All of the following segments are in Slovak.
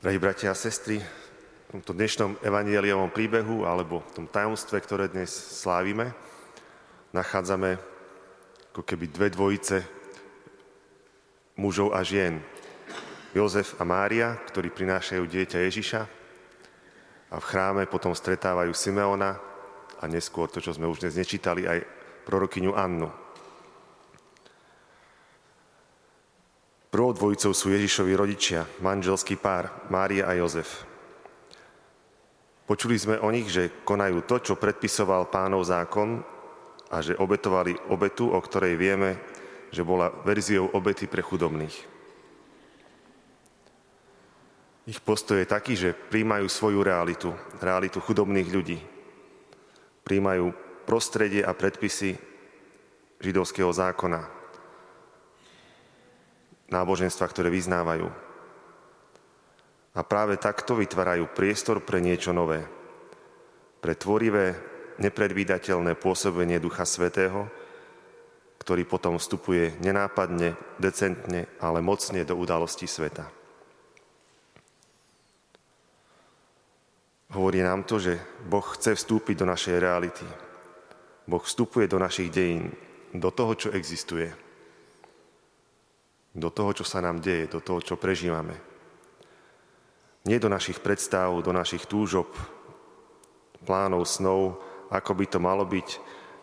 Drahí bratia a sestry, v tomto dnešnom evanieliovom príbehu alebo v tom tajomstve, ktoré dnes slávime, nachádzame ako keby dve dvojice mužov a žien. Jozef a Mária, ktorí prinášajú dieťa Ježiša a v chráme potom stretávajú Simeona a neskôr to, čo sme už dnes nečítali, aj prorokyňu Annu. Prvou dvojicou sú Ježišovi rodičia, manželský pár, Mária a Jozef. Počuli sme o nich, že konajú to, čo predpisoval pánov zákon a že obetovali obetu, o ktorej vieme, že bola verziou obety pre chudobných. Ich postoj je taký, že príjmajú svoju realitu, realitu chudobných ľudí. Príjmajú prostredie a predpisy židovského zákona, náboženstva, ktoré vyznávajú. A práve takto vytvárajú priestor pre niečo nové. Pre tvorivé, nepredvídateľné pôsobenie Ducha Svetého, ktorý potom vstupuje nenápadne, decentne, ale mocne do udalostí sveta. Hovorí nám to, že Boh chce vstúpiť do našej reality. Boh vstupuje do našich dejín, do toho, čo existuje do toho, čo sa nám deje, do toho, čo prežívame. Nie do našich predstav, do našich túžob, plánov, snov, ako by to malo byť,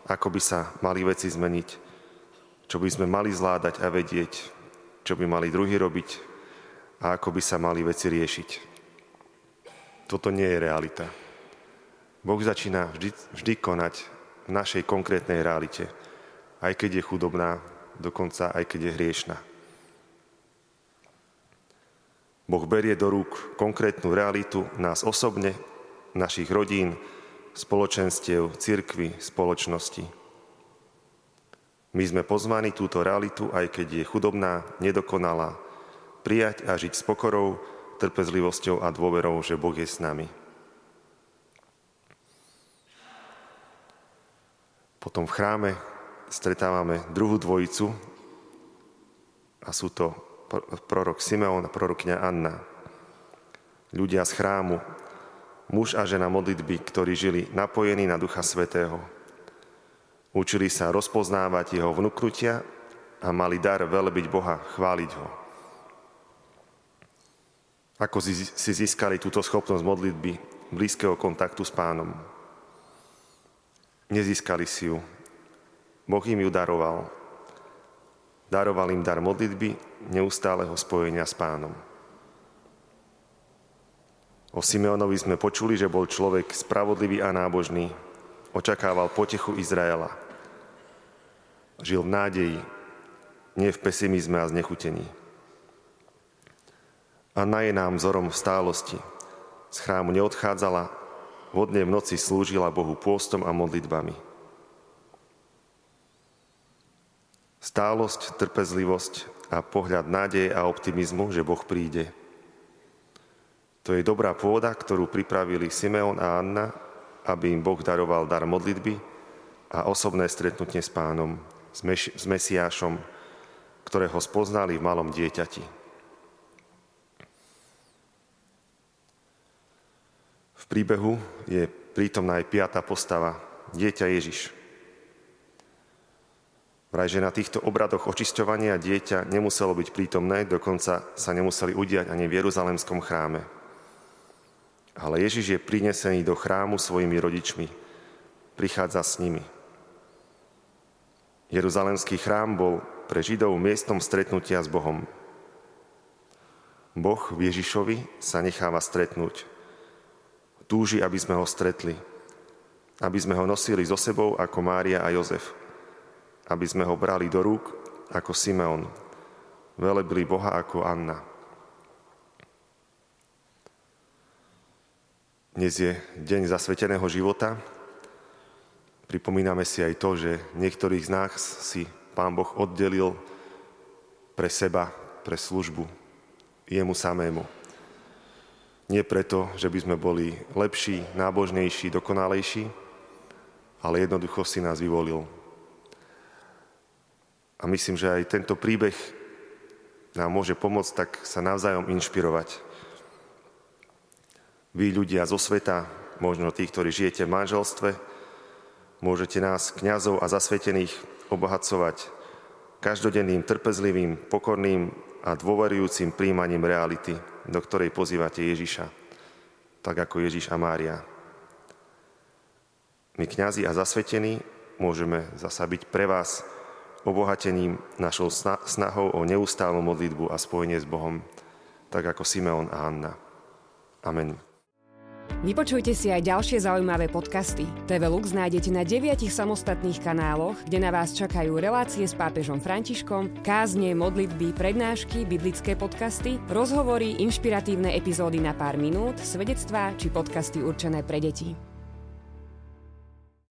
ako by sa mali veci zmeniť, čo by sme mali zvládať a vedieť, čo by mali druhý robiť a ako by sa mali veci riešiť. Toto nie je realita. Boh začína vždy, vždy konať v našej konkrétnej realite, aj keď je chudobná, dokonca aj keď je hriešná. Boh berie do rúk konkrétnu realitu nás osobne, našich rodín, spoločenstiev, cirkvy, spoločnosti. My sme pozvaní túto realitu, aj keď je chudobná, nedokonalá, prijať a žiť s pokorou, trpezlivosťou a dôverou, že Boh je s nami. Potom v chráme stretávame druhú dvojicu a sú to prorok Simeon a prorokňa Anna. Ľudia z chrámu, muž a žena modlitby, ktorí žili napojení na Ducha Svetého. Učili sa rozpoznávať jeho vnúknutia a mali dar velebiť Boha, chváliť ho. Ako si získali túto schopnosť modlitby, blízkeho kontaktu s pánom? Nezískali si ju. Boh im ju daroval. Daroval im dar modlitby, neustáleho spojenia s pánom. O Simeonovi sme počuli, že bol človek spravodlivý a nábožný, očakával potechu Izraela. Žil v nádeji, nie v pesimizme a znechutení. Anna je nám vzorom v stálosti. Z chrámu neodchádzala, vodne v noci slúžila Bohu pôstom a modlitbami. Stálosť, trpezlivosť a pohľad nádeje a optimizmu, že Boh príde. To je dobrá pôda, ktorú pripravili Simeon a Anna, aby im Boh daroval dar modlitby a osobné stretnutie s pánom, s, Meš- s Mesiášom, ktorého spoznali v malom dieťati. V príbehu je prítomná aj piata postava, dieťa Ježiš. Vraj, že na týchto obradoch očisťovania dieťa nemuselo byť prítomné, dokonca sa nemuseli udiať ani v Jeruzalemskom chráme. Ale Ježiš je prinesený do chrámu svojimi rodičmi. Prichádza s nimi. Jeruzalemský chrám bol pre Židov miestom stretnutia s Bohom. Boh v Ježišovi sa necháva stretnúť. Túži, aby sme ho stretli. Aby sme ho nosili so sebou ako Mária a Jozef aby sme ho brali do rúk ako Simeon, velebili Boha ako Anna. Dnes je deň zasveteného života. Pripomíname si aj to, že niektorých z nás si Pán Boh oddelil pre seba, pre službu, jemu samému. Nie preto, že by sme boli lepší, nábožnejší, dokonalejší, ale jednoducho si nás vyvolil a myslím, že aj tento príbeh nám môže pomôcť tak sa navzájom inšpirovať. vy ľudia zo sveta, možno tí, ktorí žijete v manželstve, môžete nás, kňazov a zasvetených, obohacovať každodenným, trpezlivým, pokorným a dôverujúcim príjmaním reality, do ktorej pozývate Ježiša, tak ako Ježiš a Mária. My, kňazi a zasvetení, môžeme zasa byť pre vás obohatením našou snahou o neustálu modlitbu a spojenie s Bohom, tak ako Simeon a Anna. Amen. Vypočujte si aj ďalšie zaujímavé podcasty. TV Lux nájdete na deviatich samostatných kanáloch, kde na vás čakajú relácie s pápežom Františkom, kázne, modlitby, prednášky, biblické podcasty, rozhovory, inšpiratívne epizódy na pár minút, svedectvá či podcasty určené pre deti.